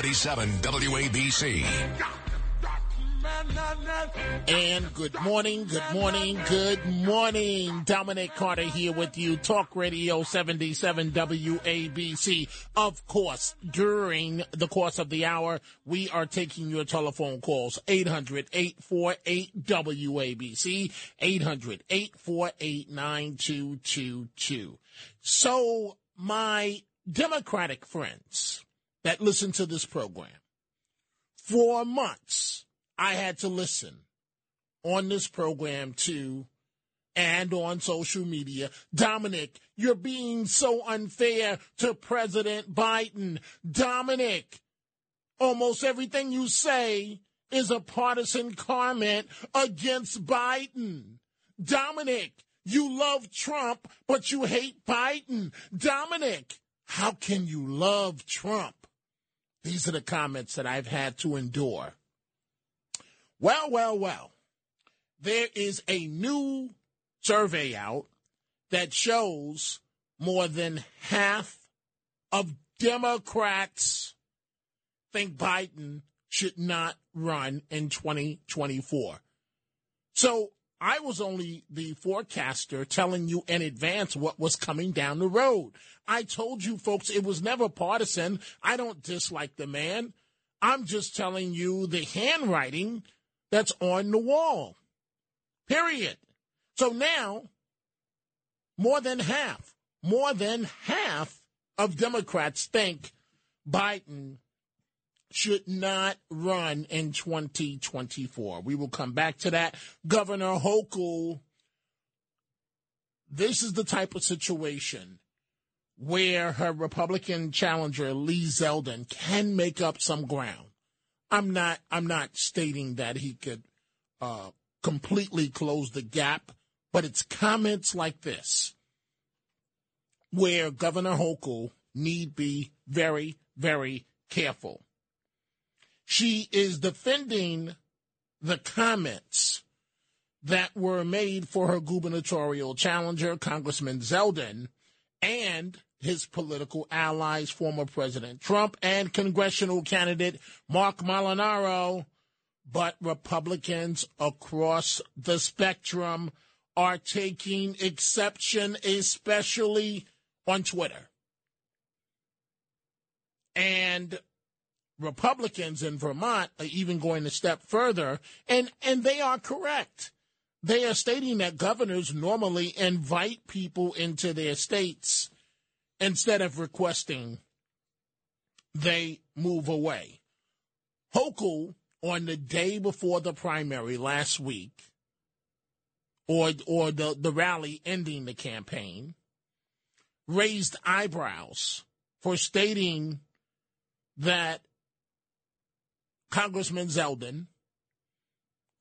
77 WABC. And good morning, good morning, good morning. Dominic Carter here with you, Talk Radio 77 WABC. Of course, during the course of the hour, we are taking your telephone calls 800 848 WABC, 800 848 9222. So, my Democratic friends, that listen to this program. For months, I had to listen on this program to and on social media. Dominic, you're being so unfair to President Biden. Dominic, almost everything you say is a partisan comment against Biden. Dominic, you love Trump, but you hate Biden. Dominic, how can you love Trump these are the comments that I've had to endure. Well, well, well. There is a new survey out that shows more than half of Democrats think Biden should not run in 2024. So I was only the forecaster telling you in advance what was coming down the road. I told you folks it was never partisan. I don't dislike the man. I'm just telling you the handwriting that's on the wall. Period. So now, more than half, more than half of Democrats think Biden should not run in 2024. We will come back to that. Governor Hochul, this is the type of situation where her Republican challenger Lee Zeldin can make up some ground. I'm not I'm not stating that he could uh, completely close the gap, but it's comments like this where Governor Hochul need be very, very careful. She is defending the comments that were made for her gubernatorial challenger, Congressman Zeldin, and his political allies, former President Trump and congressional candidate Mark Molinaro. But Republicans across the spectrum are taking exception, especially on Twitter. And Republicans in Vermont are even going a step further, and, and they are correct. They are stating that governors normally invite people into their states instead of requesting they move away. Hochul, on the day before the primary last week, or, or the, the rally ending the campaign, raised eyebrows for stating that Congressman Zeldin,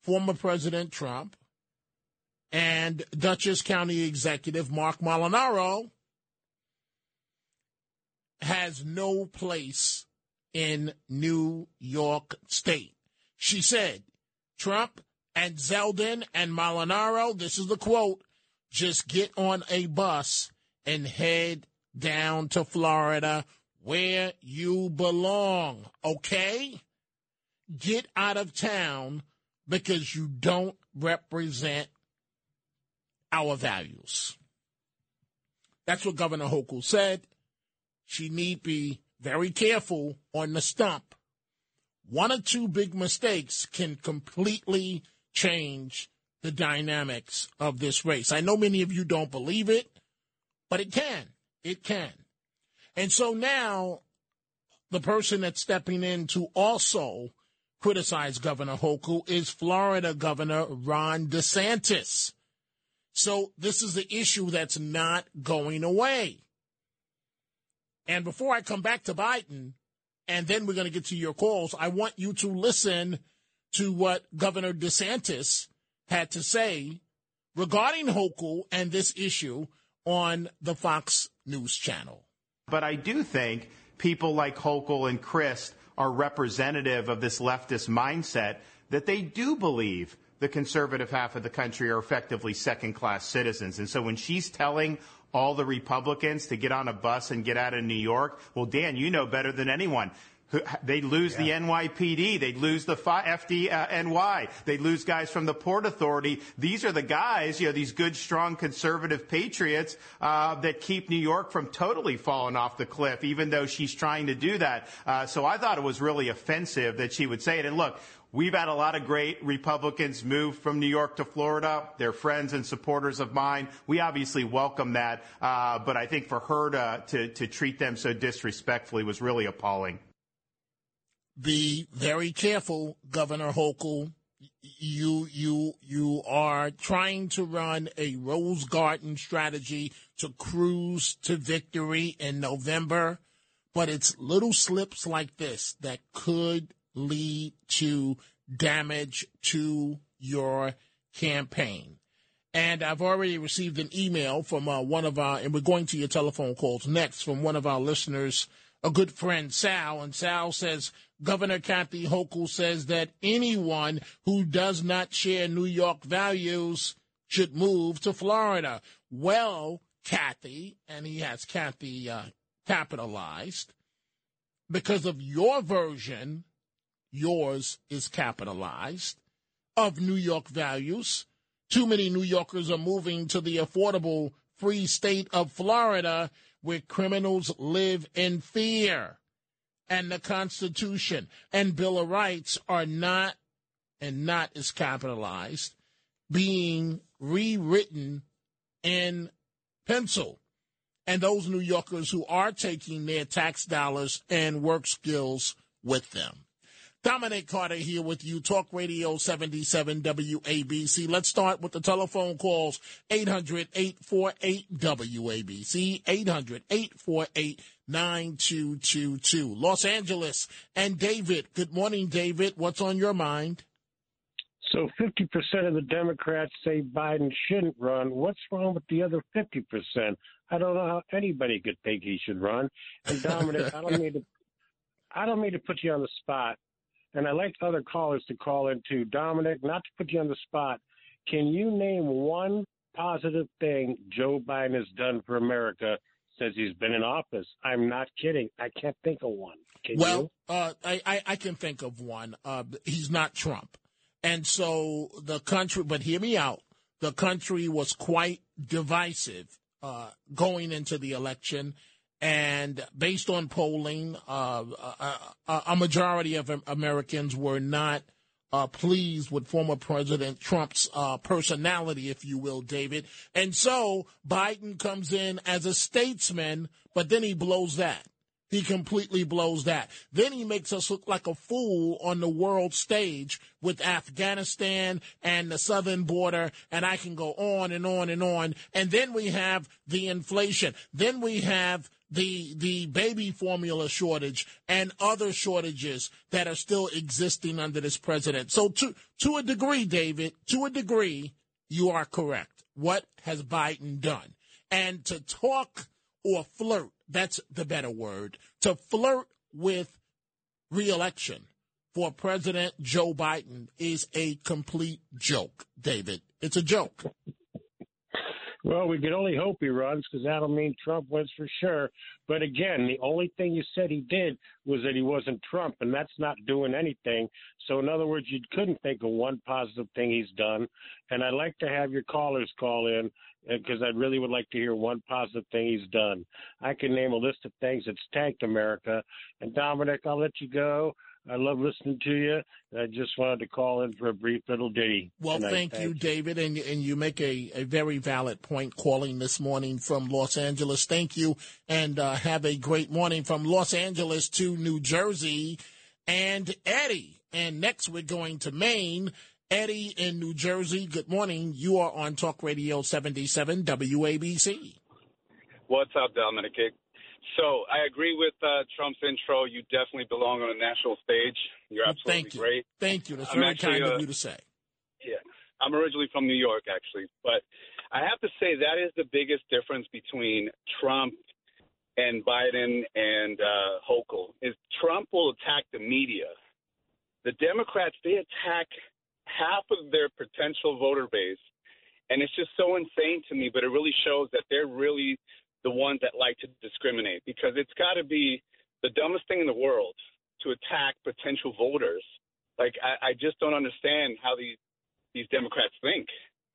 former President Trump, and Dutchess County Executive Mark Molinaro has no place in New York State. She said, Trump and Zeldin and Molinaro, this is the quote, just get on a bus and head down to Florida where you belong, okay? Get out of town because you don't represent our values. That's what Governor Hochul said. She need be very careful on the stump. One or two big mistakes can completely change the dynamics of this race. I know many of you don't believe it, but it can. It can. And so now the person that's stepping in to also criticize Governor Hochul is Florida Governor Ron DeSantis. So this is the issue that's not going away. And before I come back to Biden, and then we're going to get to your calls, I want you to listen to what Governor DeSantis had to say regarding Hochul and this issue on the Fox News channel. But I do think people like Hochul and Crist are representative of this leftist mindset that they do believe the conservative half of the country are effectively second class citizens. And so when she's telling all the Republicans to get on a bus and get out of New York, well, Dan, you know better than anyone. They'd lose yeah. the NYPD. They'd lose the FDNY. They'd lose guys from the Port Authority. These are the guys, you know, these good, strong, conservative patriots uh, that keep New York from totally falling off the cliff, even though she's trying to do that. Uh, so I thought it was really offensive that she would say it. And look, We've had a lot of great Republicans move from New York to Florida. They're friends and supporters of mine. We obviously welcome that, uh, but I think for her to, to, to treat them so disrespectfully was really appalling be very careful, Governor Hochul. You you you are trying to run a rose garden strategy to cruise to victory in November, but it's little slips like this that could lead to damage to your campaign. And I've already received an email from uh, one of our, and we're going to your telephone calls next from one of our listeners, a good friend, Sal. And Sal says, Governor Kathy Hochul says that anyone who does not share New York values should move to Florida. Well, Kathy, and he has Kathy uh, capitalized, because of your version, yours is capitalized, of New York values. Too many New Yorkers are moving to the affordable free state of Florida where criminals live in fear and the Constitution and Bill of Rights are not, and not is capitalized, being rewritten in pencil. And those New Yorkers who are taking their tax dollars and work skills with them. Dominic Carter here with you, Talk Radio 77 WABC. Let's start with the telephone calls 800 848 WABC, 800 848 9222. Los Angeles and David. Good morning, David. What's on your mind? So 50% of the Democrats say Biden shouldn't run. What's wrong with the other 50%? I don't know how anybody could think he should run. And Dominic, I don't mean to I don't mean to put you on the spot, and I'd like other callers to call in too. Dominic, not to put you on the spot, can you name one positive thing Joe Biden has done for America since he's been in office? I'm not kidding. I can't think of one. Can well, uh, I, I, I, can think of one. Uh, he's not Trump. And so the country, but hear me out, the country was quite divisive uh, going into the election. And based on polling, uh, a, a, majority of Americans were not uh, pleased with former President Trump's uh, personality, if you will, David. And so Biden comes in as a statesman, but then he blows that. He completely blows that. Then he makes us look like a fool on the world stage with Afghanistan and the southern border, and I can go on and on and on. And then we have the inflation. Then we have the the baby formula shortage and other shortages that are still existing under this president. So to to a degree, David, to a degree, you are correct. What has Biden done? And to talk or flirt, that's the better word, to flirt with reelection for President Joe Biden is a complete joke, David. It's a joke. Well, we can only hope he runs because that'll mean Trump wins for sure. But again, the only thing you said he did was that he wasn't Trump, and that's not doing anything. So, in other words, you couldn't think of one positive thing he's done. And I'd like to have your callers call in uh, because I really would like to hear one positive thing he's done. I can name a list of things that's tanked America. And Dominic, I'll let you go. I love listening to you. I just wanted to call in for a brief little ditty. Well, tonight. thank, Thank you, David, and and you make a, a very valid point calling this morning from Los Angeles. Thank you, and uh, have a great morning from Los Angeles to New Jersey, and Eddie. And next we're going to Maine. Eddie in New Jersey. Good morning. You are on Talk Radio 77 WABC. What's up, Dominic? So I agree with uh, Trump's intro. You definitely belong on a national stage. You're Well, absolutely thank you. great. Thank you. That's I'm very kind uh, of you to say. Yeah, I'm originally from New York, actually, but I have to say that is the biggest difference between Trump and Biden and uh, Hochul. Is Trump will attack the media. The Democrats they attack half of their potential voter base, and it's just so insane to me. But it really shows that they're really the ones that like to discriminate because it's got to be the dumbest thing in the world to attack potential voters. Like I, I just don't understand how these these Democrats think.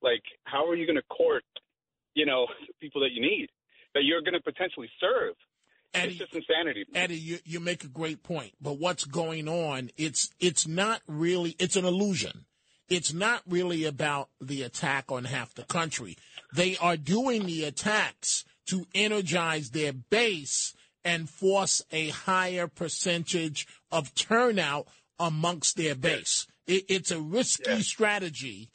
Like how are you going to court, you know, people that you need that you're going to potentially serve? Eddie, it's just insanity. Eddie, you, you make a great point. But what's going on? It's it's not really. It's an illusion. It's not really about the attack on half the country. They are doing the attacks to energize their base and force a higher percentage of turnout amongst their base. It, it's a risky strategy,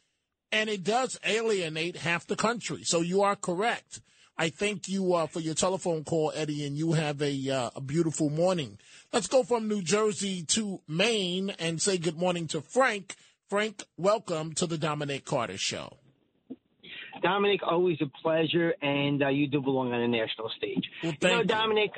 and it does alienate half the country. So you are correct. I thank you uh, for your telephone call, Eddie, and you have a, uh, a beautiful morning. Let's go from New Jersey to Maine and say good morning to Frank. Frank, welcome to the Dominic Carter Show. Dominic, always a pleasure, and uh, you do belong on a national stage. Well, you know. Dominic,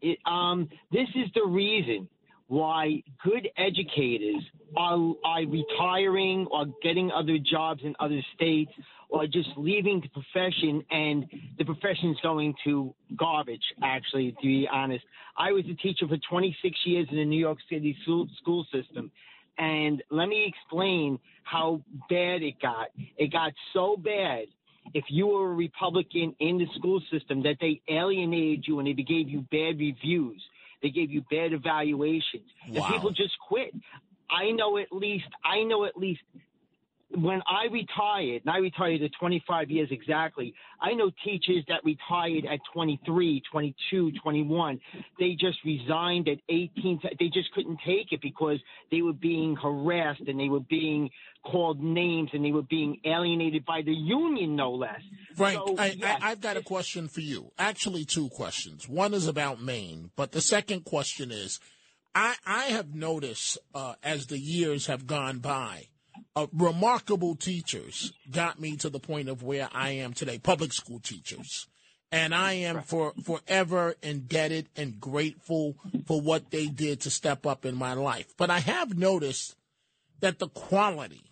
it, um, this is the reason why good educators are, are retiring or getting other jobs in other states or just leaving the profession and the profession's going to garbage, actually, to be honest. I was a teacher for 26 years in the New York City school, school system. And let me explain how bad it got. It got so bad if you were a Republican in the school system that they alienated you and they gave you bad reviews. They gave you bad evaluations. And people just quit. I know at least I know at least when I retired, and I retired at 25 years exactly, I know teachers that retired at 23, 22, 21. They just resigned at 18. They just couldn't take it because they were being harassed and they were being called names and they were being alienated by the union, no less. Frank, So, I, yes, I, I've got a question for you. Actually, two questions. One is about Maine, but the second question is I, I have noticed uh, as the years have gone by, uh, remarkable teachers got me to the point of where I am today, public school teachers. And I am for forever indebted and grateful for what they did to step up in my life. But I have noticed that the quality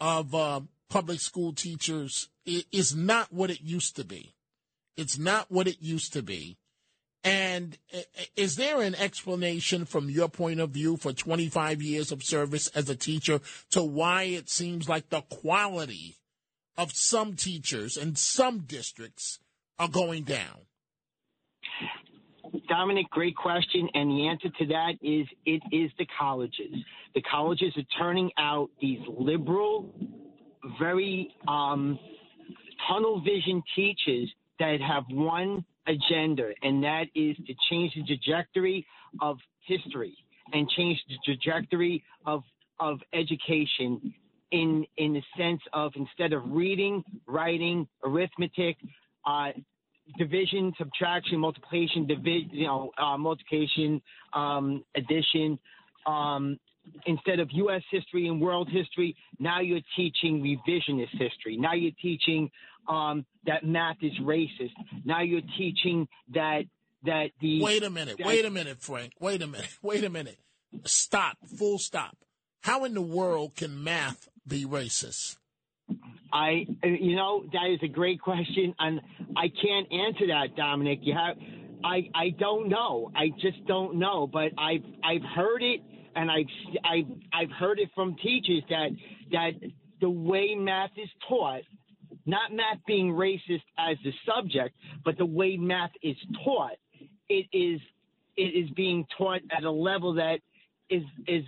of uh, public school teachers is not what it used to be. It's not what it used to be. And is there an explanation from your point of view for 25 years of service as a teacher to why it seems like the quality of some teachers and some districts are going down? Dominic, great question. And the answer to that is it is the colleges. The colleges are turning out these liberal, very um, tunnel vision teachers that have one agenda, and that is to change the trajectory of history and change the trajectory of of education in in the sense of instead of reading, writing, arithmetic, uh, division, subtraction, multiplication, division, you know, uh, multiplication, um, addition. Um, instead of U.S. history and world history, now you're teaching revisionist history. Now you're teaching um, that math is racist. Now you're teaching that that the Wait a minute. that- Wait a minute, Frank. Wait a minute. Wait a minute. Stop. Full stop. How in the world can math be racist? I, you know, that is a great question, and I can't answer that, Dominic. You have, I, I don't know. I just don't know. But I've, I've heard it, and I've, I've, I've heard it from teachers that, that the way math is taught, not math being racist as the subject, but the way math is taught, it is, it is being taught at a level that is, is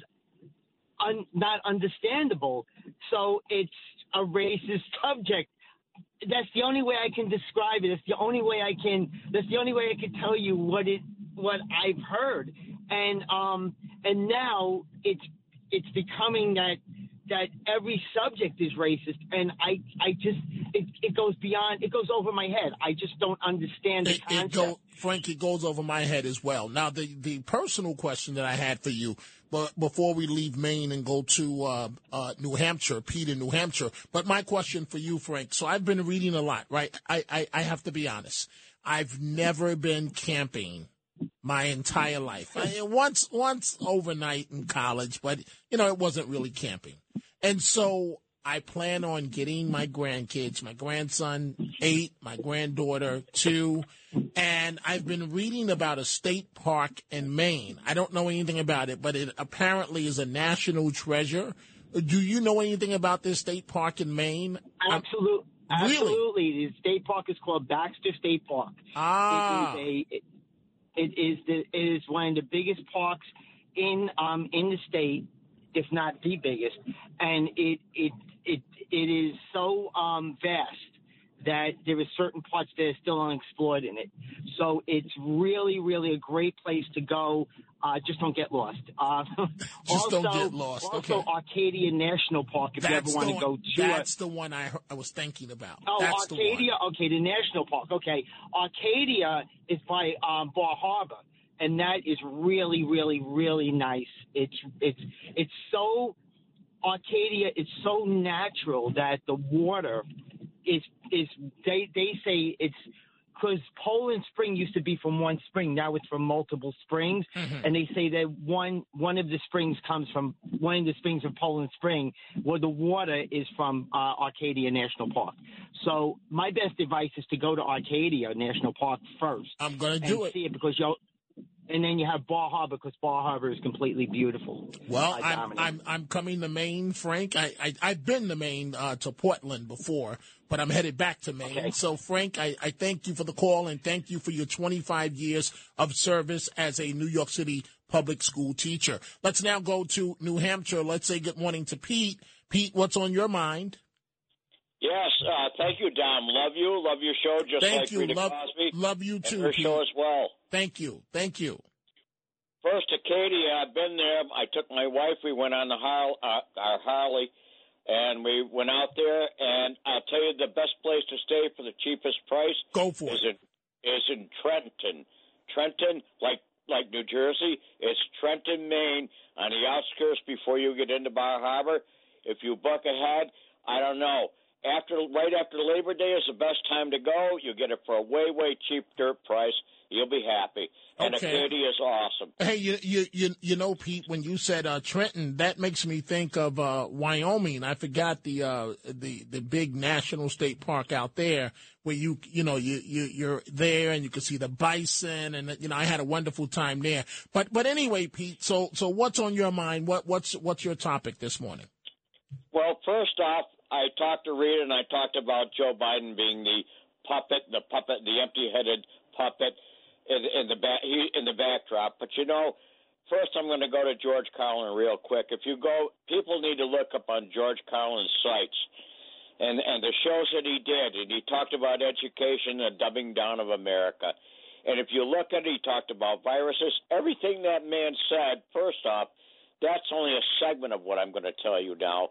un, not understandable. So it's a racist subject. That's the only way I can describe it. That's the only way I can. That's the only way I can tell you what it what I've heard. And um and now it's it's becoming that that every subject is racist and I I just it, it goes beyond it goes over my head. I just don't understand the It, concept. it go, Frank, it goes over my head as well. Now, the, the personal question that I had for you, but before we leave Maine and go to uh, uh, New Hampshire, Pete in New Hampshire, but my question for you, Frank. So I've been reading a lot, right? I, I, I have to be honest. I've never been camping my entire life. I, once, once overnight in college, but you know, it wasn't really camping. And so I plan on getting my grandkids, my grandson eight, my granddaughter two, and I've been reading about a state park in Maine. I don't know anything about it, but it apparently is a national treasure. Do you know anything about this state park in Maine? Absolutely. Really? Absolutely. The state park is called Baxter State Park. Ah. It is a it, it is the it is one of the biggest parks in um in the state, if not the biggest. And it it it it is so um vast that there are certain parts that are still unexplored in it. So it's really, really a great place to go. Uh, just don't get lost. Uh, Just also, don't get lost. Also, Okay. Arcadia National Park, if you ever want to go to that's the one I, I was thinking about. Oh, that's the. Arcadia. Okay, the national park. Okay, Arcadia is by um, Bar Harbor, and that is really, really, really nice. It's it's it's so Arcadia is so natural that the water is is they they say it's because Poland Spring used to be from one spring, now it's from multiple springs, and they say that one one of the springs comes from one of the springs of Poland Spring, where the water is from uh, Arcadia National Park. So my best advice is to go to Arcadia National Park first. I'm going to do it. See it because you. And then you have Bar Harbor because Bar Harbor is completely beautiful. Well, Uh, I'm, I'm I'm coming to Maine, Frank. I, I I've been to Maine uh, to Portland before, but I'm headed back to Maine. Okay. So, Frank, I, I thank you for the call and thank you for your 25 years of service as a New York City public school teacher. Let's now go to New Hampshire. Let's say good morning to Pete. Pete, what's on your mind? Yes, uh, thank you, Dom. Love you. Love your show, just Thank like you. Rita Love- Cosby. love you too, her Pete. show as well. Thank you. Thank you. First, Acadia. I've been there. I took my wife. We went on the Har- uh, our Harley, and we went out there. And I'll tell you, the best place to stay for the cheapest price Go for is it. in is in Trenton. Trenton, like like New Jersey, it's Trenton, Maine, on the outskirts before you get into Bar Harbor. If you book ahead, I don't know. After right after Labor Day is the best time to go. You get it for a way way cheap dirt price. You'll be happy. And Okay. Acadia is awesome. Hey, you you you you know, Pete, when you said uh, Trenton, that makes me think of uh, Wyoming. I forgot the uh, the the big national state park out there where you you know you you you're there and you can see the bison and you know I had a wonderful time there. But but anyway, Pete, so so what's on your mind? What what's what's your topic this morning? Well, first off, I talked to Rita and I talked about Joe Biden being the puppet, the puppet, the empty-headed puppet in, in the back, in the backdrop. But you know, first I'm going to go to George Carlin real quick. If you go, people need to look up on George Carlin's sites and and the shows that he did, and he talked about education and dumbing down of America. And if you look at it, he talked about viruses. Everything that man said, first off, that's only a segment of what I'm going to tell you now.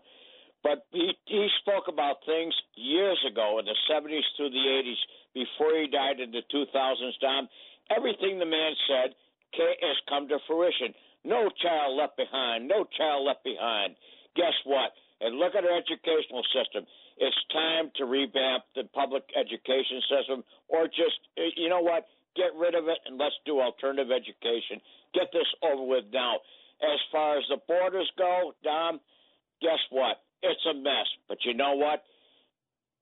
But he he spoke about things years ago in the 70s through the 80s before he died in the 2000s. Dom, everything the man said has come to fruition. No child left behind. No child left behind. Guess what? And look at our educational system. It's time to revamp the public education system, or just you know what? Get rid of it and let's do alternative education. Get this over with now. As far as the borders go, Dom, guess what? It's a mess. But you know what?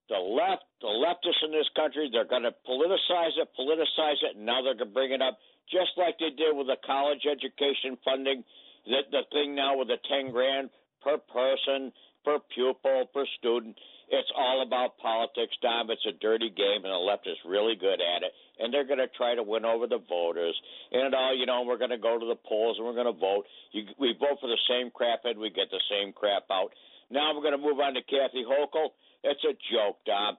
the left, the leftists in this country, they're going to politicize it, politicize it, and now they're going to bring it up just like they did with the college education funding. The, the thing now with the ten grand per person, per pupil, per student. It's all about politics, Dom. It's a dirty game, and the left is really good at it. And they're going to try to win over the voters. And all, you know, we're going to go to the polls and we're going to vote. You, we vote for the same crap, and we get the same crap out. Now we're going to move on to Kathy Hochul. It's a joke, Dom.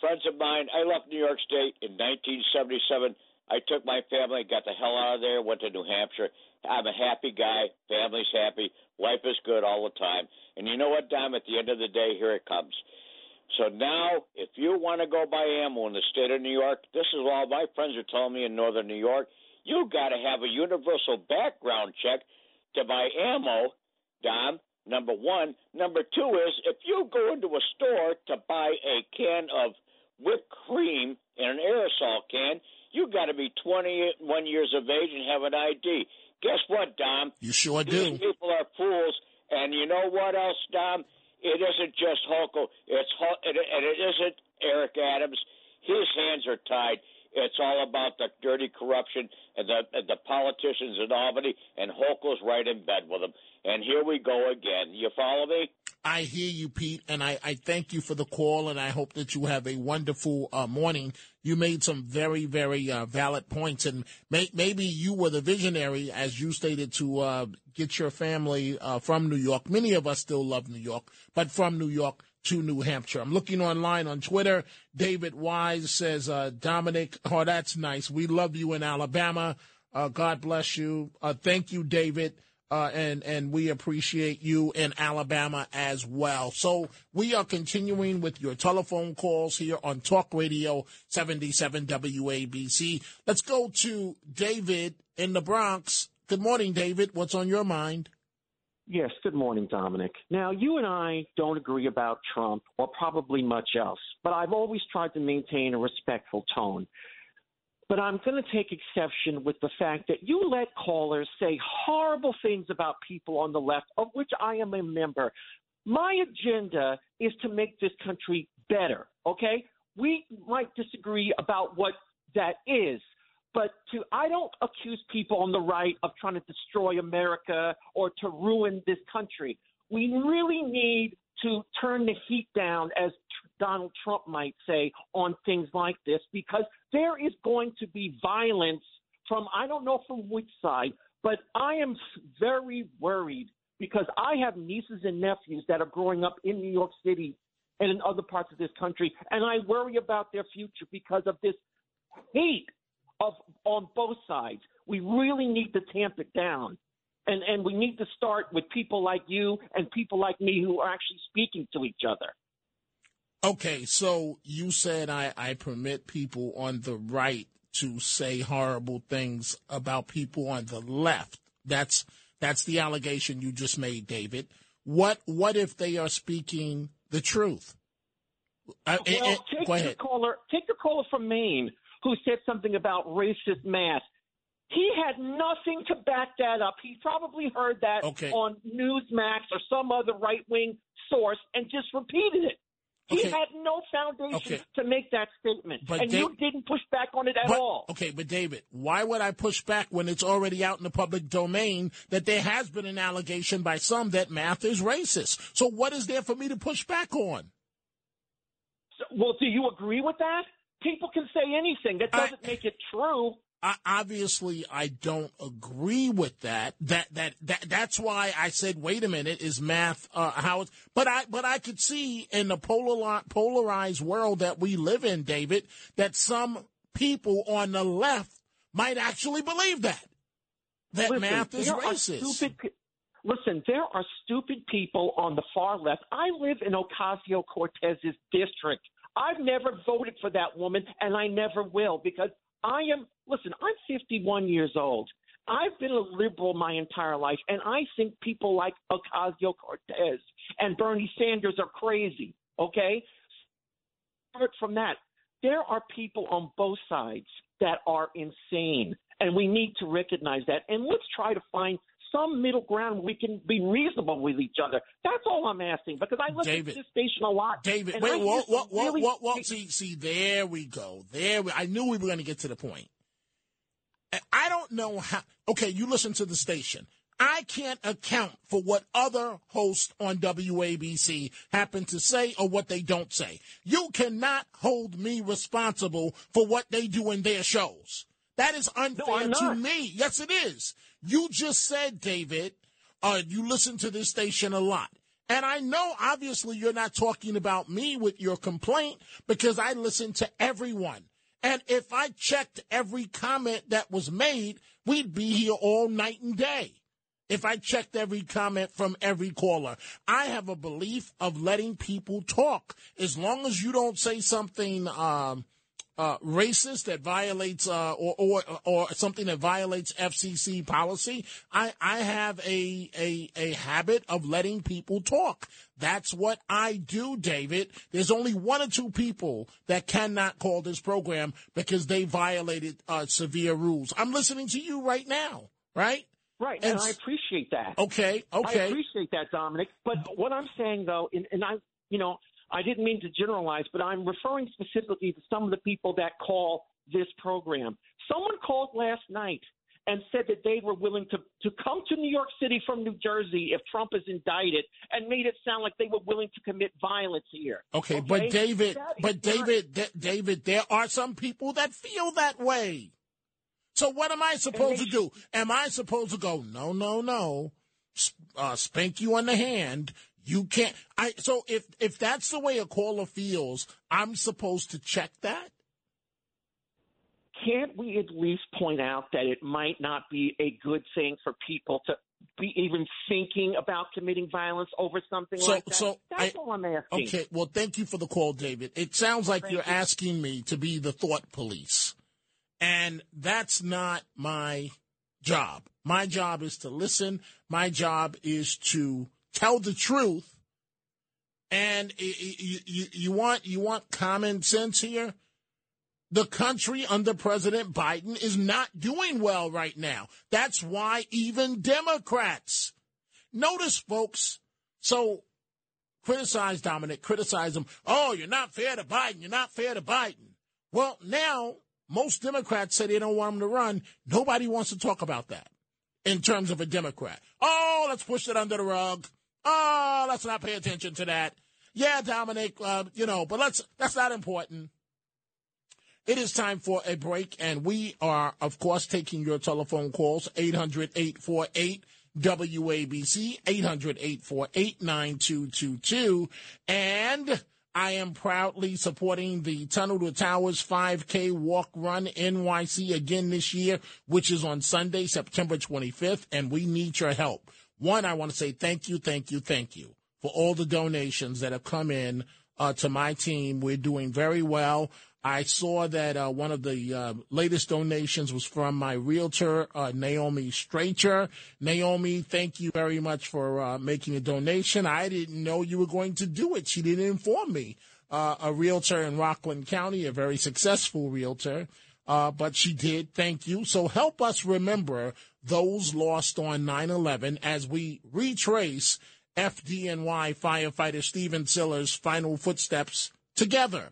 Friends of mine, I left New York State in 1977. I took my family, got the hell out of there, went to New Hampshire. I'm a happy guy. Family's happy. Life is good all the time. And you know what, Dom? At the end of the day, here it comes. So now, if you want to go buy ammo in the state of New York, this is all my friends are telling me in northern New York. You got to have a universal background check to buy ammo, Dom. Number one. Number two is if you go into a store to buy a can of whipped cream in an aerosol can, you got to be 21 years of age and have an ID. Guess what, Dom? You sure These do. people are fools. And you know what else, Dom? It isn't just Hochul. It's it, and it isn't Eric Adams. His hands are tied. It's all about the dirty corruption and the and the politicians in Albany, and Hochul's right in bed with them. And here we go again. You follow me? I hear you, Pete, and I, I thank you for the call, and I hope that you have a wonderful uh, morning. You made some very, very uh, valid points, and may, maybe you were the visionary, as you stated, to uh, get your family uh, from New York. Many of us still love New York, but from New York to New Hampshire. I'm looking online on Twitter. David Wise says, uh, Dominic, oh, that's nice. We love you in Alabama. Uh, God bless you. Uh, thank you, David. Uh, and and we appreciate you in Alabama as well. So we are continuing with your telephone calls here on Talk Radio 77 WABC. Let's go to David in the Bronx. Good morning, David. What's on your mind? Yes, good morning, Dominic. Now, you and I don't agree about Trump or probably much else, but I've always tried to maintain a respectful tone. But I'm going to take exception with the fact that you let callers say horrible things about people on the left, of which I am a member. My agenda is to make this country better, okay? We might disagree about what that is, but to I don't accuse people on the right of trying to destroy America or to ruin this country. We really need to turn the heat down, as Donald Trump might say, on things like this because there is going to be violence from I don't know from which side, but I am very worried because I have nieces and nephews that are growing up in New York City and in other parts of this country, and I worry about their future because of this hate of on both sides. We really need to tamp it down. And and we need to start with people like you and people like me who are actually speaking to each other. Okay, so you said I, I permit people on the right to say horrible things about people on the left. That's that's the allegation you just made, David. What what if they are speaking the truth? Uh, eh, well, eh, take go the ahead. caller. Take the caller from Maine who said something about racist mass. He had nothing to back that up. He probably heard that Okay. on Newsmax or some other right wing source and just repeated it. He Okay. had no foundation Okay. to make that statement, But and they- you didn't push back on it at But- all. Okay, but David, why would I push back when it's already out in the public domain that there has been an allegation by some that math is racist? So what is there for me to push back on? So, well, do you agree with that? People can say anything. That doesn't make it true. I, obviously, I don't agree with that. That that that that's why I said, wait a minute, is math uh, how? It's, but I but I could see in the polar, polarized world that we live in, David, that some people on the left might actually believe that that Listen, math is racist. stupid Listen, there are stupid people on the far left. I live in Ocasio Cortez's district. I've never voted for that woman, and I never will because I am. Listen, I'm 51 years old. I've been a liberal my entire life, and I think people like Ocasio Cortez and Bernie Sanders are crazy. Okay, Apart from that, there are people on both sides that are insane, and we need to recognize that. And let's try to find some middle ground we can be reasonable with each other. That's all I'm asking because I listen David, to this station a lot. David, wait, what, what, really- what, what, see, see, there we go. There, we, I knew we were going to get to the point. I- don't know how. Okay, you listen to the station. I can't account for what other hosts on WABC happen to say or what they don't say. You cannot hold me responsible for what they do in their shows. That is unfair I'm to me. Yes, it is. You just said, David, uh, you listen to this station a lot. And I know, obviously, you're not talking about me with your complaint because I listen to everyone. And if I checked every comment that was made, we'd be here all night and day. If I checked every comment from every caller, I have a belief of letting people talk. As long as you don't say something um, uh, racist that violates uh, or, or or something that violates FCC policy, I, I have a, a a habit of letting people talk. That's what I do, David. There's only one or two people that cannot call this program because they violated uh, severe rules. I'm listening to you right now, right? Right, And and, I appreciate that. Okay, okay, I appreciate that, Dominic. But what I'm saying, though, and, and I, you know, I didn't mean to generalize, but I'm referring specifically to some of the people that call this program. Someone called last night and said that they were willing to, to come to New York City from New Jersey if Trump is indicted and made it sound like they were willing to commit violence here. Okay, but David, That but David, Da- David, there are some people that feel that way. So what am I supposed to do? Am I supposed to go? No, no, no. Uh, spank you on the hand. You can't. I. So if if that's the way a caller feels, I'm supposed to check that. can't we at least point out that it might not be a good thing for people to be even thinking about committing violence over something So, like that? so That's I, all I'm asking. Okay, well, thank you for the call, David. It sounds like Thank you're you. asking me to be the thought police, and that's not my job. My job is to listen. My job is to tell the truth. And y- y- y- you, you want you want common sense here. The country under President Biden is not doing well right now. That's why even Democrats. Notice, folks. So criticize Dominic, criticize him. Oh, you're not fair to Biden. You're not fair to Biden. Well, now most Democrats say they don't want him to run. Nobody wants to talk about that in terms of a Democrat. Oh, let's push it under the rug. Oh, let's not pay attention to that. Yeah, Dominic, uh, you know, but let's that's not important. It is time for a break, and we are, of course, taking your telephone calls 800 848 WABC, 800 848 9222. And I am proudly supporting the Tunnel to Towers 5K Walk Run NYC again this year, which is on Sunday, September 25th, and we need your help. One, I want to say thank you, thank you, thank you for all the donations that have come in uh, to my team. We're doing very well. I saw that uh, one of the uh, latest donations was from my realtor, uh, Naomi Stracher. Naomi, thank you very much for uh, making a donation. I didn't know you were going to do it. She didn't inform me. Uh, a realtor in Rockland County, a very successful realtor, uh, but she did. Thank you. So help us remember those lost on 9 11 as we retrace FDNY firefighter Stephen Siller's final footsteps together.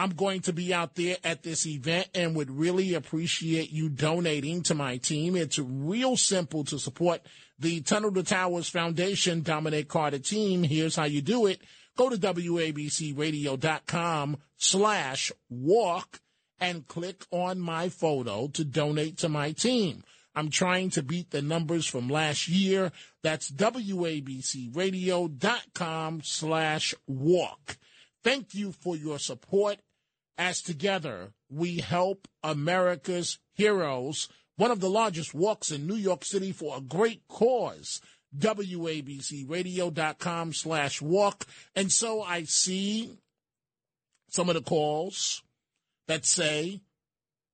I'm going to be out there at this event and would really appreciate you donating to my team. It's real simple to support the Tunnel to Towers Foundation Dominic Carter team. Here's how you do it. Go to WABCRadio.com slash walk and click on my photo to donate to my team. I'm trying to beat the numbers from last year. That's WABCRadio.com slash walk. Thank you for your support as together we help America's heroes. One of the largest walks in New York City for a great cause. WABCRadio.com slash walk. And so I see some of the calls that say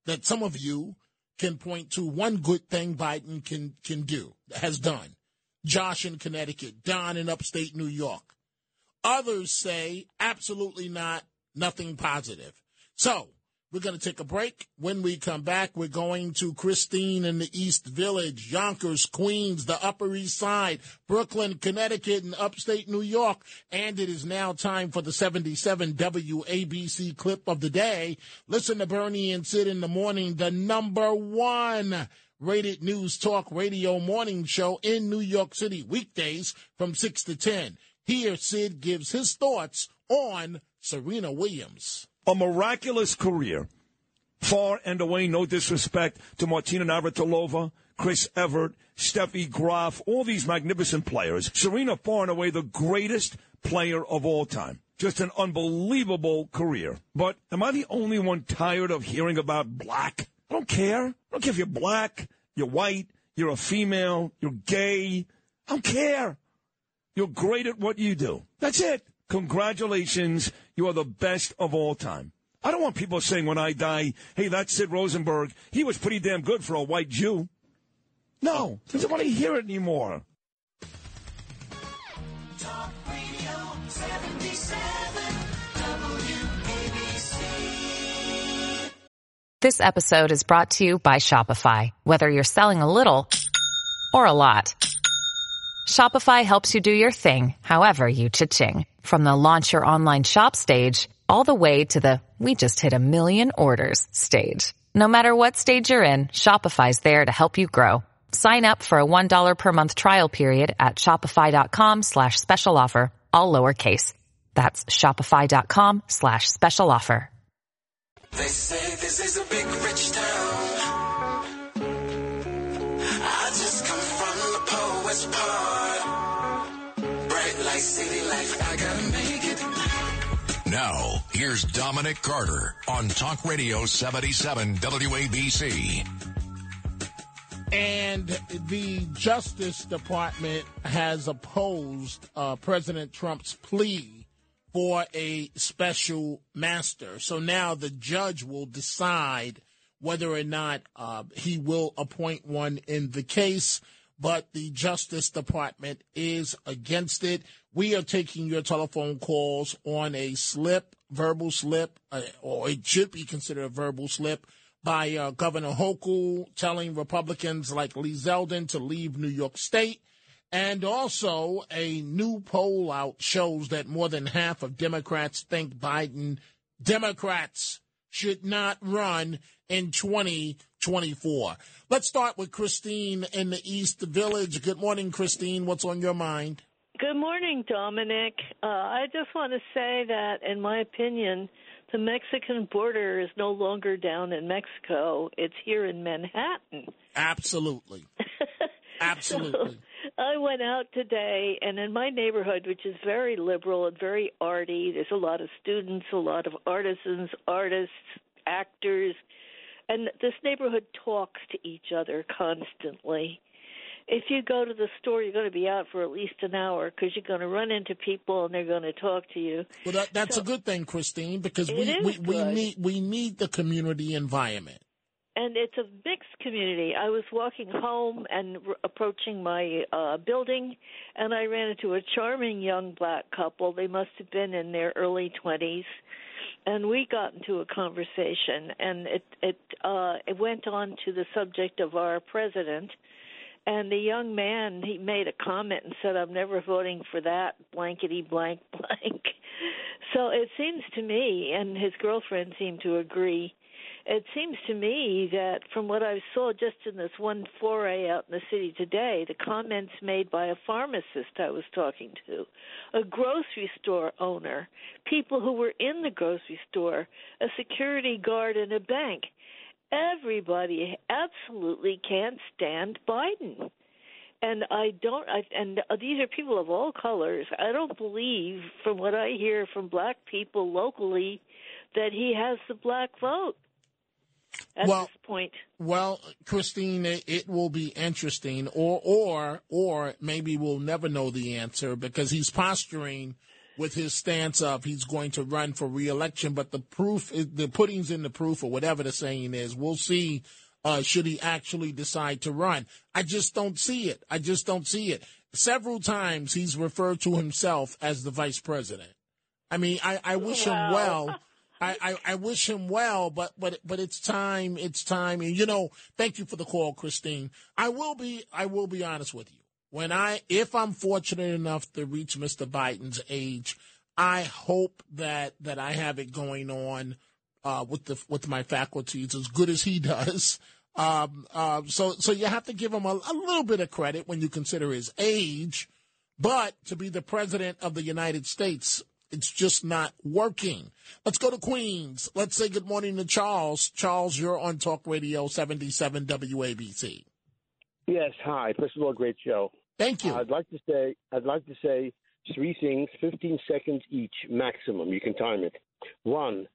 that some of you can point to one good thing Biden can, can do, has done. Josh in Connecticut, Don in upstate New York. Others say absolutely not, nothing positive. So We're going to take a break. When we come back, we're going to Christine in the East Village, Yonkers, Queens, the Upper East Side, Brooklyn, Connecticut, and upstate New York. And it is now time for the 77 WABC clip of the day. Listen to Bernie and Sid in the morning, the number one rated news talk radio morning show in New York City, weekdays from 6 to 10. Here, Sid gives his thoughts on Serena Williams a miraculous career. Far and away, no disrespect to Martina Navratilova, Chris Evert, Steffi Graf, all these magnificent players. Serena, far and away, the greatest player of all time. Just an unbelievable career. But am I the only one tired of hearing about black? I don't care. I don't care if you're black, you're white, you're a female, you're gay. I don't care. You're great at what you do. That's it. Congratulations. You are the best of all time. I don't want people saying when I die, hey, that's Sid Rosenberg. He was pretty damn good for a white Jew. No, I don't want to hear it anymore. Talk Radio 77 WABC. This episode is brought to you by Shopify. Whether you're selling a little or a lot, Shopify helps you do your thing, however you cha-ching. From the launch your online shop stage, all the way to the we just hit a million orders stage. No matter what stage you're in, Shopify's there to help you grow. Sign up for a $1 per month trial period at shopify.com slash special offer, all lowercase. That's shopify.com slash special offer. They say this is a big rich town. I just come from the poet's. Now, here's Dominic Carter on Talk Radio 77 WABC. And the Justice Department has opposed uh, President Trump's plea for a special master. So now the judge will decide whether or not uh, he will appoint one in the case. But the Justice Department is against it. We are taking your telephone calls on a slip, verbal slip, uh, or it should be considered a verbal slip by uh, Governor Hochul telling Republicans like Lee Zeldin to leave New York State. And also, a new poll out shows that more than half of Democrats think Biden, Democrats should not run in 2024. Let's start with Christine in the East Village. Good morning, Christine. What's on your mind? Good morning, Dominic. Uh, I just want to say that, in my opinion, the Mexican border is no longer down in Mexico. It's here in Manhattan. Absolutely. Absolutely. So I went out today, and in my neighborhood, which is very liberal and very arty, there's a lot of students, a lot of artisans, artists, actors, and this neighborhood talks to each other constantly. If you go to the store, you're going to be out for at least an hour because you're going to run into people and they're going to talk to you. Well, that, that's So- a good thing, Christine, because we, we, we need we need the community environment. and it's a mixed community. I was walking home and r- approaching my uh building and I ran into a charming young black couple. They must have been in their early 20s. And we got into a conversation and it it uh it went on to the subject of our president. And the young man, he made a comment and said, "I'm never voting for that blankety blank blank." So it seems to me, and his girlfriend seemed to agree, it seems to me that from what I saw just in this one foray out in the city today, the comments made by a pharmacist I was talking to, a grocery store owner, people who were in the grocery store, a security guard in a bank, everybody absolutely can't stand Biden. And I don't, I, and these are people of all colors. I don't believe, from what I hear from black people locally, that he has the black vote at Well- this point. Well, Christine, it, will be interesting, or or or maybe we'll never know the answer because he's posturing with his stance of he's going to run for reelection. But the proof, is, the pudding's in the proof, or whatever the saying is. We'll see. Uh, should he actually decide to run? I just don't see it. I just don't see it. Several times he's referred to himself as the vice president. I mean, I, I wish him well. I, I, I wish him well, but but but it's time. It's time. And you know, thank you for the call, Christine. I will be I will be honest with you. When I if I'm fortunate enough to reach Mr. Biden's age, I hope that that I have it going on uh, with the with my faculties as good as he does. Um, uh, so so you have to give him a, a little bit of credit when you consider his age, but to be the president of the United States, it's just not working. Let's go to Queens. Let's say good morning to Charles. Charles, you're on Talk Radio 77 WABC. Yes, hi. First of all, great show. Thank you. I'd like to say I'd like to say three things, 15 seconds each maximum. You can time it. One,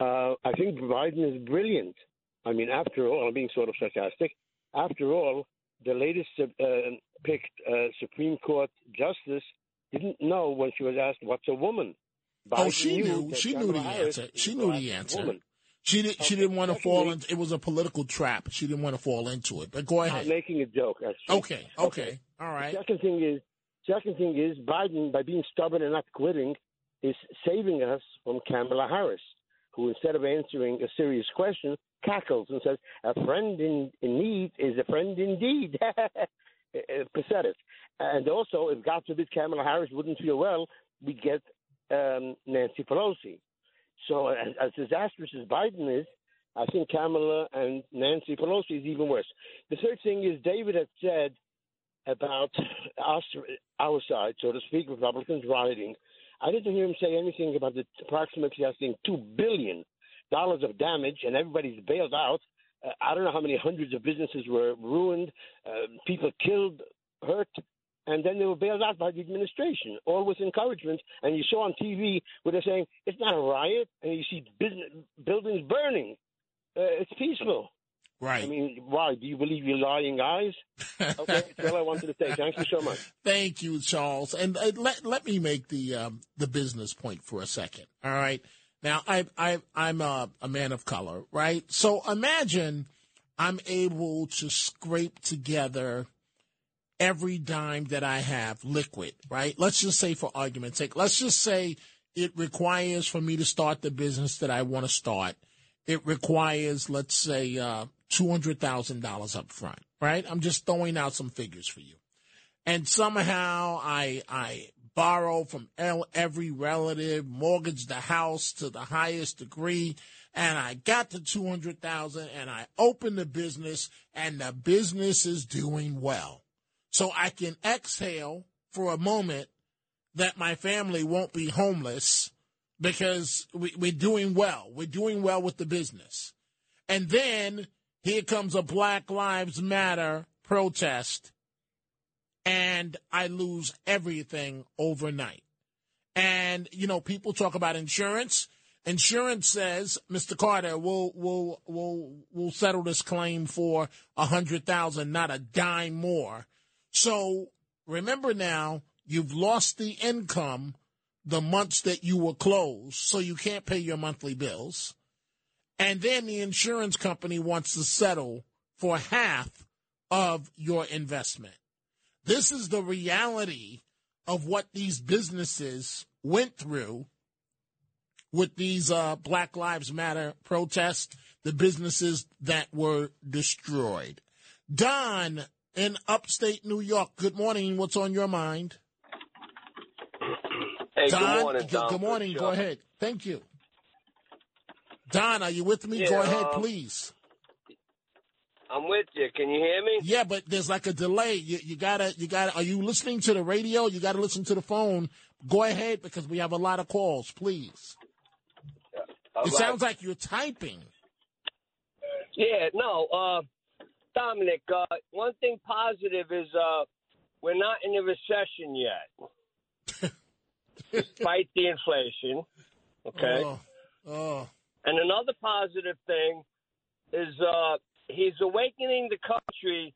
uh, I think Biden is brilliant. I mean, after all, I'm being sort of sarcastic. After all, the latest uh, picked uh, Supreme Court justice didn't know when she was asked, "What's a woman?" oh, she knew. that She knew the Harris answer. She knew the answer. woman. She did, she Okay, didn't want to fall into. It was a political trap. She didn't want to fall into it. But go ahead. I'm making a joke. Actually. Okay. Okay. All right. The second thing is, second thing is Biden, by being stubborn and not quitting, is saving us from Kamala Harris, who instead of answering a serious question, cackles and says, "A friend in, in need is a friend indeed." Pathetic. And also, if God forbid Kamala Harris wouldn't feel well, we get um, Nancy Pelosi. So, as, as disastrous as Biden is, I think Kamala and Nancy Pelosi is even worse. The third thing is David had said about us, our side, so to speak, Republicans rioting. I didn't hear him say anything about the approximately, I think, two billion dollars of damage, and everybody's bailed out. Uh, I don't know how many hundreds of businesses were ruined, uh, people killed, hurt, and then they were bailed out by the administration, all with encouragement. And you saw on TV where they're saying it's not a riot, and you see business, buildings burning. Uh, it's peaceful. Right. I mean, why? Do you believe your lying eyes? Okay, that's all I wanted to say. Thank you so much. Thank you, Charles. And uh, let let me make the um, the business point for a second. All right. Now, I I I'm a, a man of color, right? So imagine I'm able to scrape together every dime that I have liquid, right? Let's just say, for argument's sake, let's just say it requires for me to start the business that I want to start. It requires, let's say, uh, two hundred thousand dollars up front, right? I'm just throwing out some figures for you and somehow I I borrow from every relative, mortgage the house to the highest degree, and I got the two hundred thousand, and I open the business, and the business is doing well, so I can exhale for a moment that my family won't be homeless because we, we're doing well. We're doing well with the business, and then here comes a Black Lives Matter protest and I lose everything overnight. And you know, people talk about insurance. Insurance says, Mr. Carter, we'll we'll we'll we'll settle this claim for a hundred thousand, not a dime more. So remember now, you've lost the income the months that you were closed, so you can't pay your monthly bills. And then the insurance company wants to settle for half of your investment. This is the reality of what these businesses went through with these uh, Black Lives Matter protests, the businesses that were destroyed. Don in upstate New York, good morning. What's on your mind? Hey, good Don, morning, good- Tom. Good morning. Good Go ahead. Thank you. Don, are you with me? Yeah, Go ahead, um, please. I'm with you. Can you hear me? Yeah, but there's like a delay. You, you gotta, you gotta. Are you listening to the radio? You gotta listen to the phone. Go ahead because we have a lot of calls. Please. All it right. sounds like you're typing. Yeah, no, uh, Dominic, uh, one thing positive is uh, we're not in a recession yet, despite the inflation. Okay. Oh, oh. And another positive thing is uh, he's awakening the country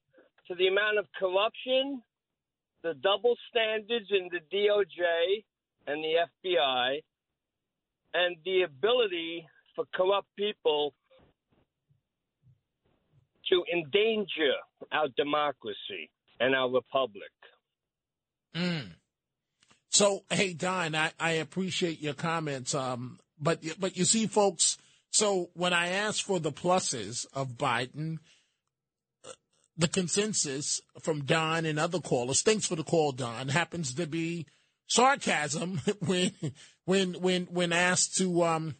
to the amount of corruption, the double standards in the DOJ and the FBI, and the ability for corrupt people to endanger our democracy and our republic. Mm. So, hey, Don, I, I appreciate your comments. Um, but but you see, folks. So when I asked for the pluses of Biden, uh, the consensus from Don and other callers, thanks for the call, Don, happens to be sarcasm when when when when asked to um,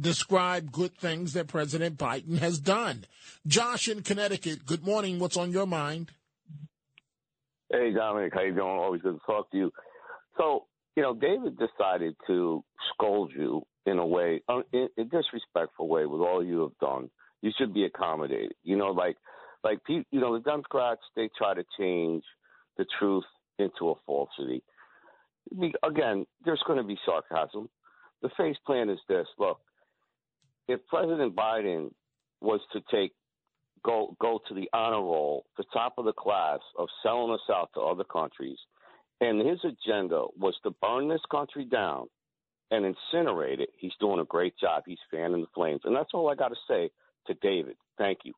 describe good things that President Biden has done. Josh in Connecticut, good morning. What's on your mind? Hey, Dominic, how you doing? Always good to talk to you. So, you know, David decided to scold you in a way, in a disrespectful way, with all you have done. You should be accommodated. You know, like, like you know, the Democrats they try to change the truth into a falsity. Again, there's going to be sarcasm. The face plan is this: look, if President Biden was to take go go to the honor roll, the top of the class of selling us out to other countries, and his agenda was to burn this country down and incinerate it, he's doing a great job. He's fanning the flames, and that's all I got to say to David. Thank you.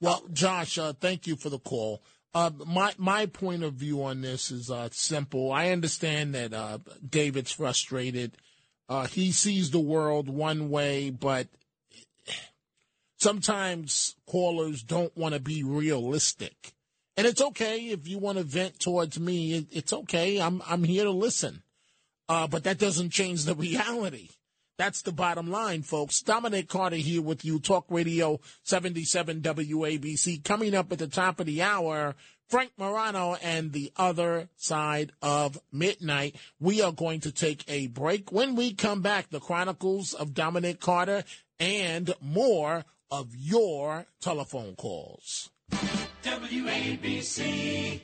Well, Josh, uh, thank you for the call. Uh, my my point of view on this is uh, simple. I understand that uh, David's frustrated. Uh, he sees the world one way, but sometimes callers don't want to be realistic. And it's okay if you want to vent towards me. It's okay. I'm I'm here to listen. Uh, but that doesn't change the reality. That's the bottom line, folks. Dominic Carter here with you, Talk Radio 77 WABC. Coming up at the top of the hour, Frank Morano and the other side of midnight. We are going to take a break. When we come back, the Chronicles of Dominic Carter and more of your telephone calls. WABC.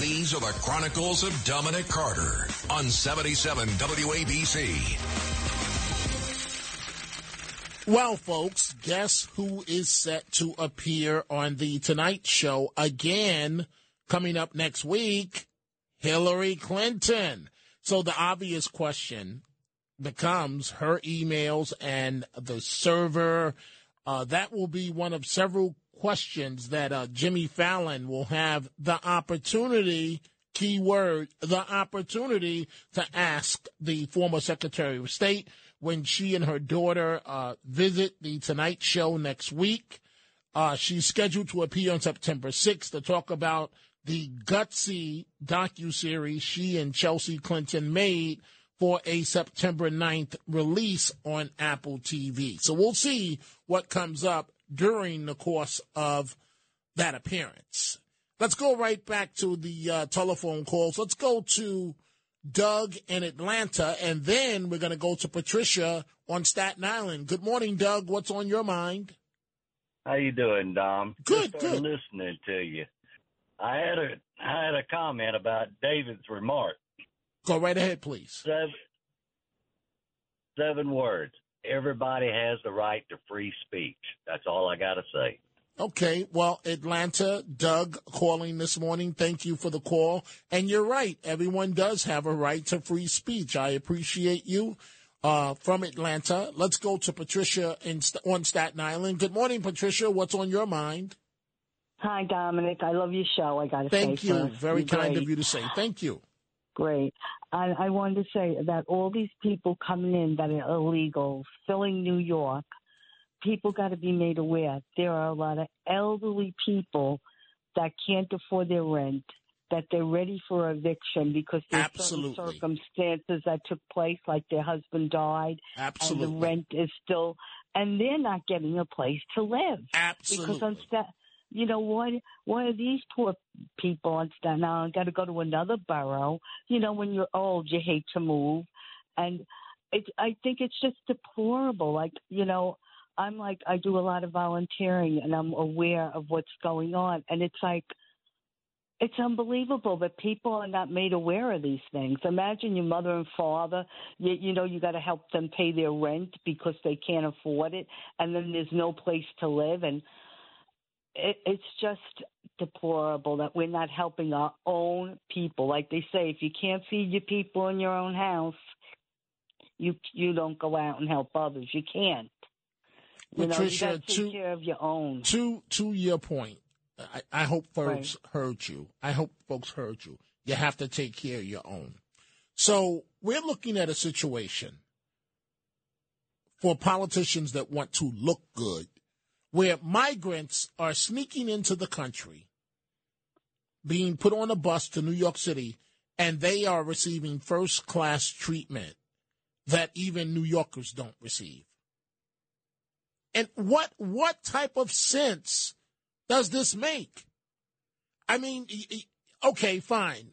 These are the Chronicles of Dominic Carter on 77 WABC. Well, folks, guess who is set to appear on The Tonight Show again coming up next week? Hillary Clinton. So the obvious question becomes her emails and the server. Uh, that will be one of several questions that uh, Jimmy Fallon will have the opportunity, keyword, the opportunity to ask the former Secretary of State when she and her daughter uh, visit the Tonight Show next week. Uh, she's scheduled to appear on September 6th to talk about the gutsy docu-series she and Chelsea Clinton made for a September 9th release on Apple TV. So we'll see what comes up during the course of that appearance. Let's go right back to the uh, telephone calls. Let's go to Doug in Atlanta, and then we're going to go to Patricia on Staten Island. Good morning, Doug. What's on your mind? How you doing, Dom? Good, Just good. Listening to you, I had a I had a comment about David's remark. Go right ahead, please. Seven, seven words. Everybody has the right to free speech. That's all I got to say. Okay, well, Atlanta, Doug calling this morning. Thank you for the call. And you're right. Everyone does have a right to free speech. I appreciate you uh, from Atlanta. Let's go to Patricia in, on Staten Island. Good morning, Patricia. What's on your mind? Hi, Dominic. I love your show. I got to say Thank you. first. Very You're kind great. of you to say. Thank you. Great. I, I wanted to say that all these people coming in that are illegal, filling New York, people got to be made aware. There are a lot of elderly people that can't afford their rent, that they're ready for eviction because there's Absolutely. certain circumstances that took place, like their husband died, and the rent is still, and they're not getting a place to live. Absolutely. Because on Sta- you know what? Why are these poor people on Staten Island got to go to another borough? You know, when you're old, you hate to move, and it, I think it's just deplorable. Like, you know, I'm like I do a lot of volunteering, and I'm aware of what's going on, and it's like it's unbelievable that people are not made aware of these things. Imagine your mother and father, you, you know, you got to help them pay their rent because they can't afford it, and then there's no place to live, and it, it's just deplorable that we're not helping our own people. Like they say, if you can't feed your people in your own house, you you don't go out and help others. You can't. You know, Patricia, take to- care of your own. To to your point, I, I hope folks Right. heard you. I hope folks heard you. You have to take care of your own. So we're looking at a situation for politicians that want to look good, where migrants are sneaking into the country, being put on a bus to New York City, and they are receiving first class treatment that even New Yorkers don't receive. And what what type of sense does this make? I mean, okay, fine.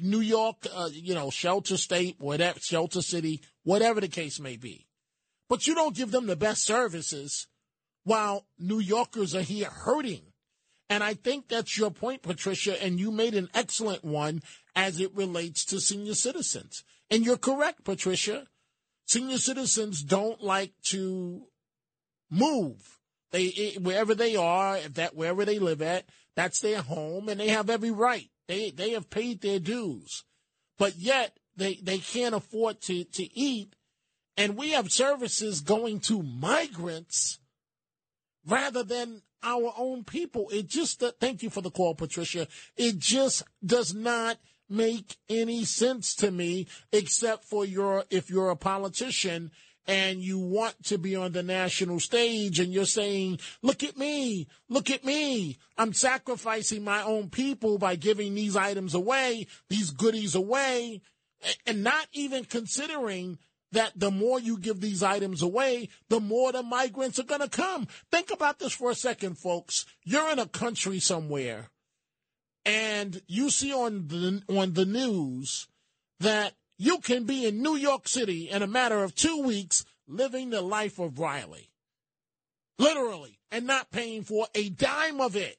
New York, uh, you know, shelter state, whatever, shelter city, whatever the case may be. But you don't give them the best services while New Yorkers are here hurting. And I think that's your point, Patricia, and you made an excellent one as it relates to senior citizens. And you're correct, Patricia. Senior citizens don't like to move. They eh, wherever they are, if that wherever they live at, that's their home, and they have every right. They they have paid their dues, but yet they they can't afford to to eat, and we have services going to migrants rather than our own people. It just uh, thank you for the call, Patricia. It just does not make any sense to me, except for your if you're a politician and you want to be on the national stage and you're saying, look at me, look at me. I'm sacrificing my own people by giving these items away, these goodies away, and not even considering that the more you give these items away, the more the migrants are going to come. Think about this for a second, folks. You're in a country somewhere and you see on the, on the news that you can be in New York City in a matter of two weeks living the life of Riley. Literally, and not paying for a dime of it.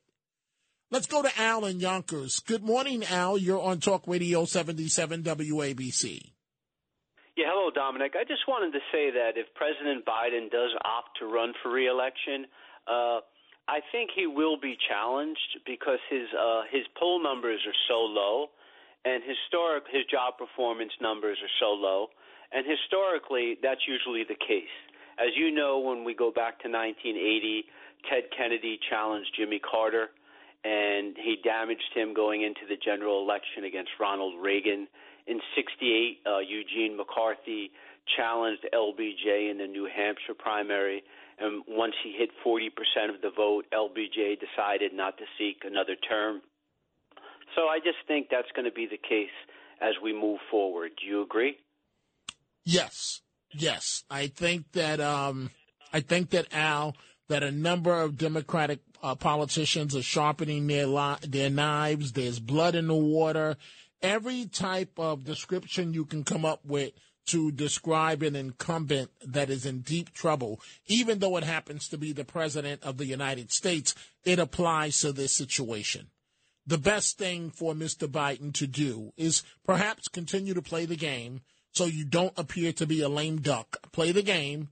Let's go to Al in Yonkers. Good morning, Al. You're on Talk Radio 77 WABC. Yeah, hello, Dominic. I just wanted to say that if President Biden does opt to run for reelection, uh, I think he will be challenged because his uh, his poll numbers are so low and historic his job performance numbers are so low, and historically that's usually the case. As you know, when we go back to 1980, Ted Kennedy challenged Jimmy Carter, and he damaged him going into the general election against Ronald Reagan. In '68, uh, Eugene McCarthy challenged LBJ in the New Hampshire primary, and once he hit 40% of the vote, LBJ decided not to seek another term. So I just think that's going to be the case as we move forward. Do you agree? Yes, yes. I think that um, I think that Al that a number of Democratic uh, politicians are sharpening their li- their knives. There's blood in the water. Every type of description you can come up with to describe an incumbent that is in deep trouble, even though it happens to be the president of the United States, it applies to this situation the best thing for Mr. Biden to do is perhaps continue to play the game so you don't appear to be a lame duck. Play the game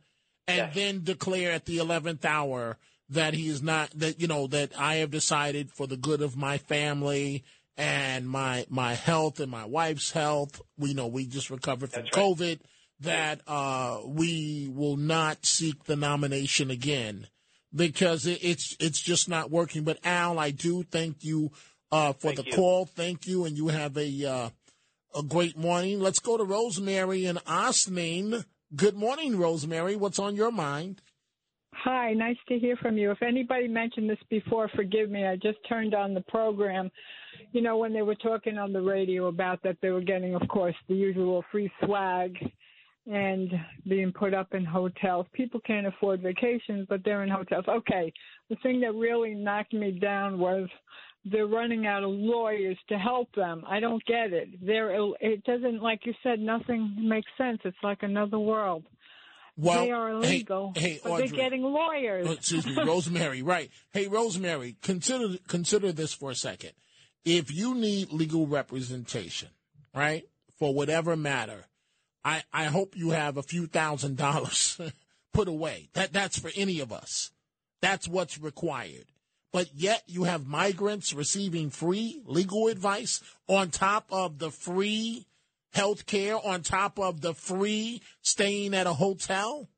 and yes. then declare at the 11th hour that he is not, that, you know, that I have decided for the good of my family and my my health and my wife's health. We know we just recovered from That's COVID. Right. That uh, we will not seek the nomination again because it, it's it's just not working. But Al, I do thank you uh, for Thank the you. call. Thank you, and you have a uh, a great morning. Let's go to Rosemary and Ossining. Good morning, Rosemary. What's on your mind? Hi, nice to hear from you. If anybody mentioned this before, forgive me. I just turned on the program. You know, when they were talking on the radio about that they were getting, of course, the usual free swag and being put up in hotels. People can't afford vacations, but they're in hotels. Okay. The thing that really knocked me down was they're running out of lawyers to help them. I don't get it. They're it doesn't like you said nothing makes sense. It's like another world. Well, they are illegal, hey, hey, but Audrey. they're getting lawyers. Oh, excuse me, Rosemary. Right. Hey, Rosemary, consider consider this for a second. If you need legal representation, right, for whatever matter, I I hope you have a few thousand dollars put away. That that's for any of us. That's what's required but yet you have migrants receiving free legal advice on top of the free health care, on top of the free staying at a hotel?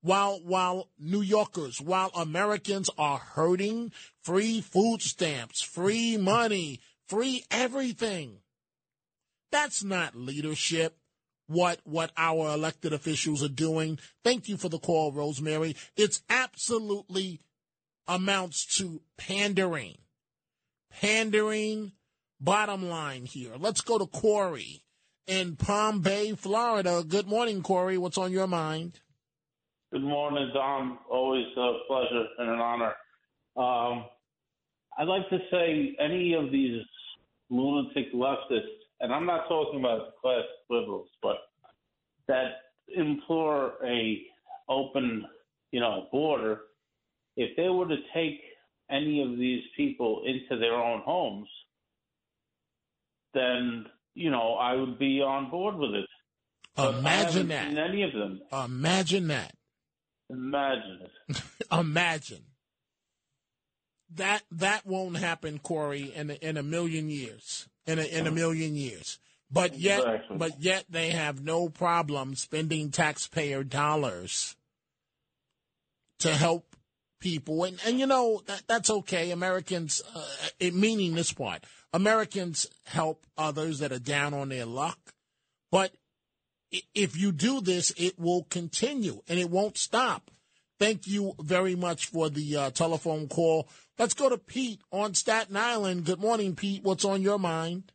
While while New Yorkers, while Americans are hurting, free food stamps, free money, free everything. That's not leadership. What what our elected officials are doing. Thank you for the call, Rosemary. It's absolutely amounts to pandering. Pandering. Bottom line here. Let's go to Corey in Palm Bay, Florida. Good morning, Corey. What's on your mind? Good morning, Dom. Always a pleasure and an honor. Um, I'd like to say any of these lunatic leftists, and I'm not talking about class liberals, but that implore a open, you know, border. If they were to take any of these people into their own homes, then you know I would be on board with it. Imagine that. any of them. Imagine that. Imagine it. Imagine. That that won't happen, Corey, in a, in a million years. In a, in a million years. But yet, Exactly. but yet they have no problem spending taxpayer dollars to help people, and and you know that that's okay. Americans, uh, it, meaning this part, Americans help others that are down on their luck, but if you do this, it will continue and it won't stop. Thank you very much for the uh, telephone call. Let's go to Pete on Staten Island. Good morning, Pete. What's on your mind?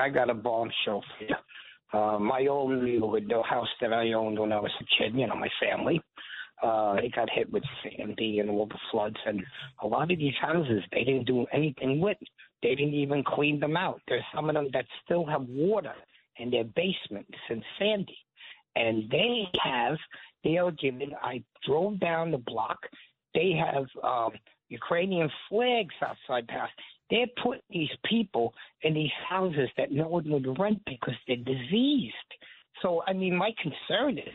I got a bombshell for you. Uh, my old neighborhood, the house that I owned when I was a kid, you know, my family, uh, it got hit with Sandy and all the floods. And a lot of these houses, they didn't do anything with. They didn't even clean them out. There's some of them that still have water in their basements since Sandy. And they have, they are given, I drove down the block, they have um, Ukrainian flags outside the house. They're putting these people in these houses that no one would rent because they're diseased. So, I mean, my concern is,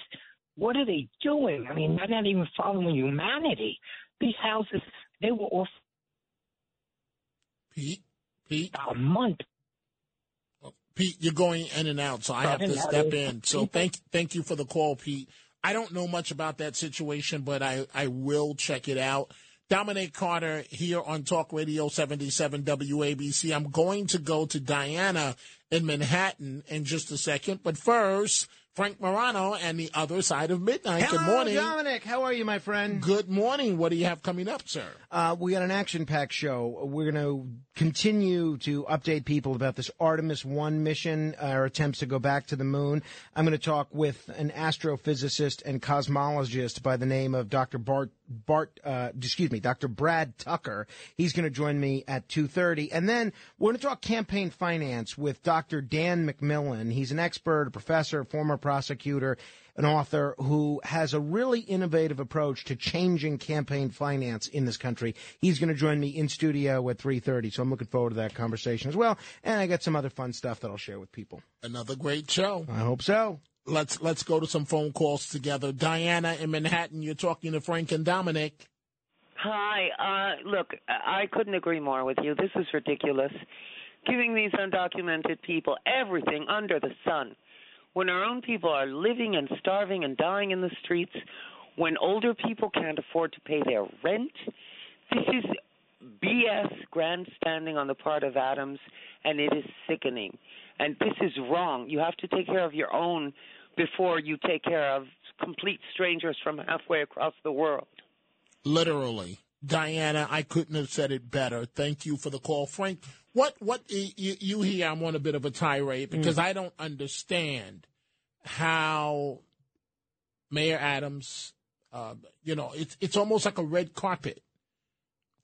what are they doing? I mean, they're not even following humanity. These houses, they were off Pete, Pete, a month. Oh, Pete, you're going in and out, so I have to step in. So thank thank you for the call, Pete. I don't know much about that situation, but I, I will check it out. Dominic Carter here on Talk Radio 77 WABC. I'm going to go to Diana in Manhattan in just a second, but first, Frank Morano and the other side of midnight. Hello, Good morning. Dominic. How are you, my friend? Good morning. What do you have coming up, sir? Uh, we got an action-packed show. We're going to continue to update people about this Artemis One mission, our attempts to go back to the moon. I'm going to talk with an astrophysicist and cosmologist by the name of Dr. Bart Bart, uh, excuse me, Dr. Brad Tucker. He's going to join me at 2.30. And then we're going to talk campaign finance with Dr. Dan McMillan. He's an expert, a professor, former prosecutor, an author who has a really innovative approach to changing campaign finance in this country. He's going to join me in studio at 3.30. So I'm looking forward to that conversation as well. And I got some other fun stuff that I'll share with people. Another great show. I hope so. Let's let's go to some phone calls together. Diana in Manhattan, you're talking to Frank and Dominic. Hi. Uh, look, I couldn't agree more with you. This is ridiculous. Giving these undocumented people everything under the sun when our own people are living and starving and dying in the streets, when older people can't afford to pay their rent. This is BS grandstanding on the part of Adams, and it is sickening. And this is wrong. You have to take care of your own before you take care of complete strangers from halfway across the world. Literally. Diana, I couldn't have said it better. Thank you for the call. Frank, what what you, you hear I'm on a bit of a tirade because Mm. I don't understand how Mayor Adams uh, you know, it's it's almost like a red carpet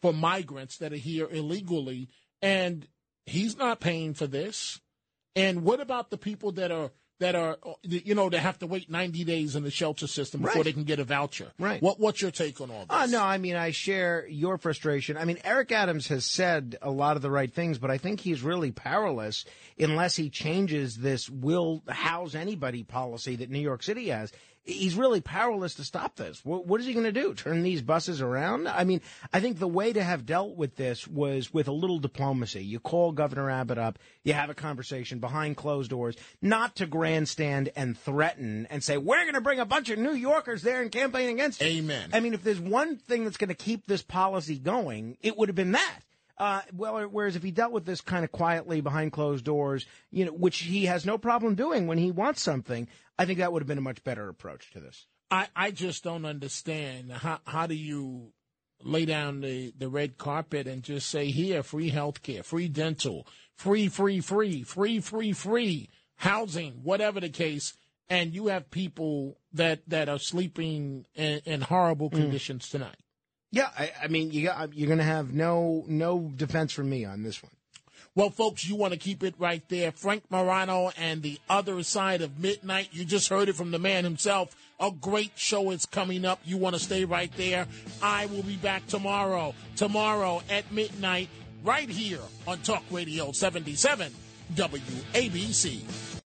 for migrants that are here illegally and he's not paying for this. And what about the people that are that are you know, that have to wait 90 days in the shelter system before Right. they can get a voucher? Right. What what's your take on all this? Uh, no, I mean, I share your frustration. I mean, Eric Adams has said a lot of the right things, but I think he's really powerless unless he changes this will house anybody policy that New York City has. He's really powerless to stop this. What, what is he going to do? Turn these buses around? I mean, I think the way to have dealt with this was with a little diplomacy. You call Governor Abbott up, you have a conversation behind closed doors, not to grandstand and threaten and say, we're going to bring a bunch of New Yorkers there and campaign against you. Amen. I mean, if there's one thing that's going to keep this policy going, it would have been that. Uh, well, whereas if he dealt with this kind of quietly behind closed doors, you know, which he has no problem doing when he wants something, I think that would have been a much better approach to this. I, I just don't understand how how do you lay down the, the red carpet and just say here free health care, free dental, free free free free free free housing, whatever the case, and you have people that that are sleeping in, in horrible conditions tonight. Yeah, I, I mean, you got, you're going to have no no defense from me on this one. Well, folks, you want to keep it right there. Frank Morano and the other side of midnight. You just heard it from the man himself. A great show is coming up. You want to stay right there. I will be back tomorrow. Tomorrow at midnight, right here on Talk Radio 77 WABC.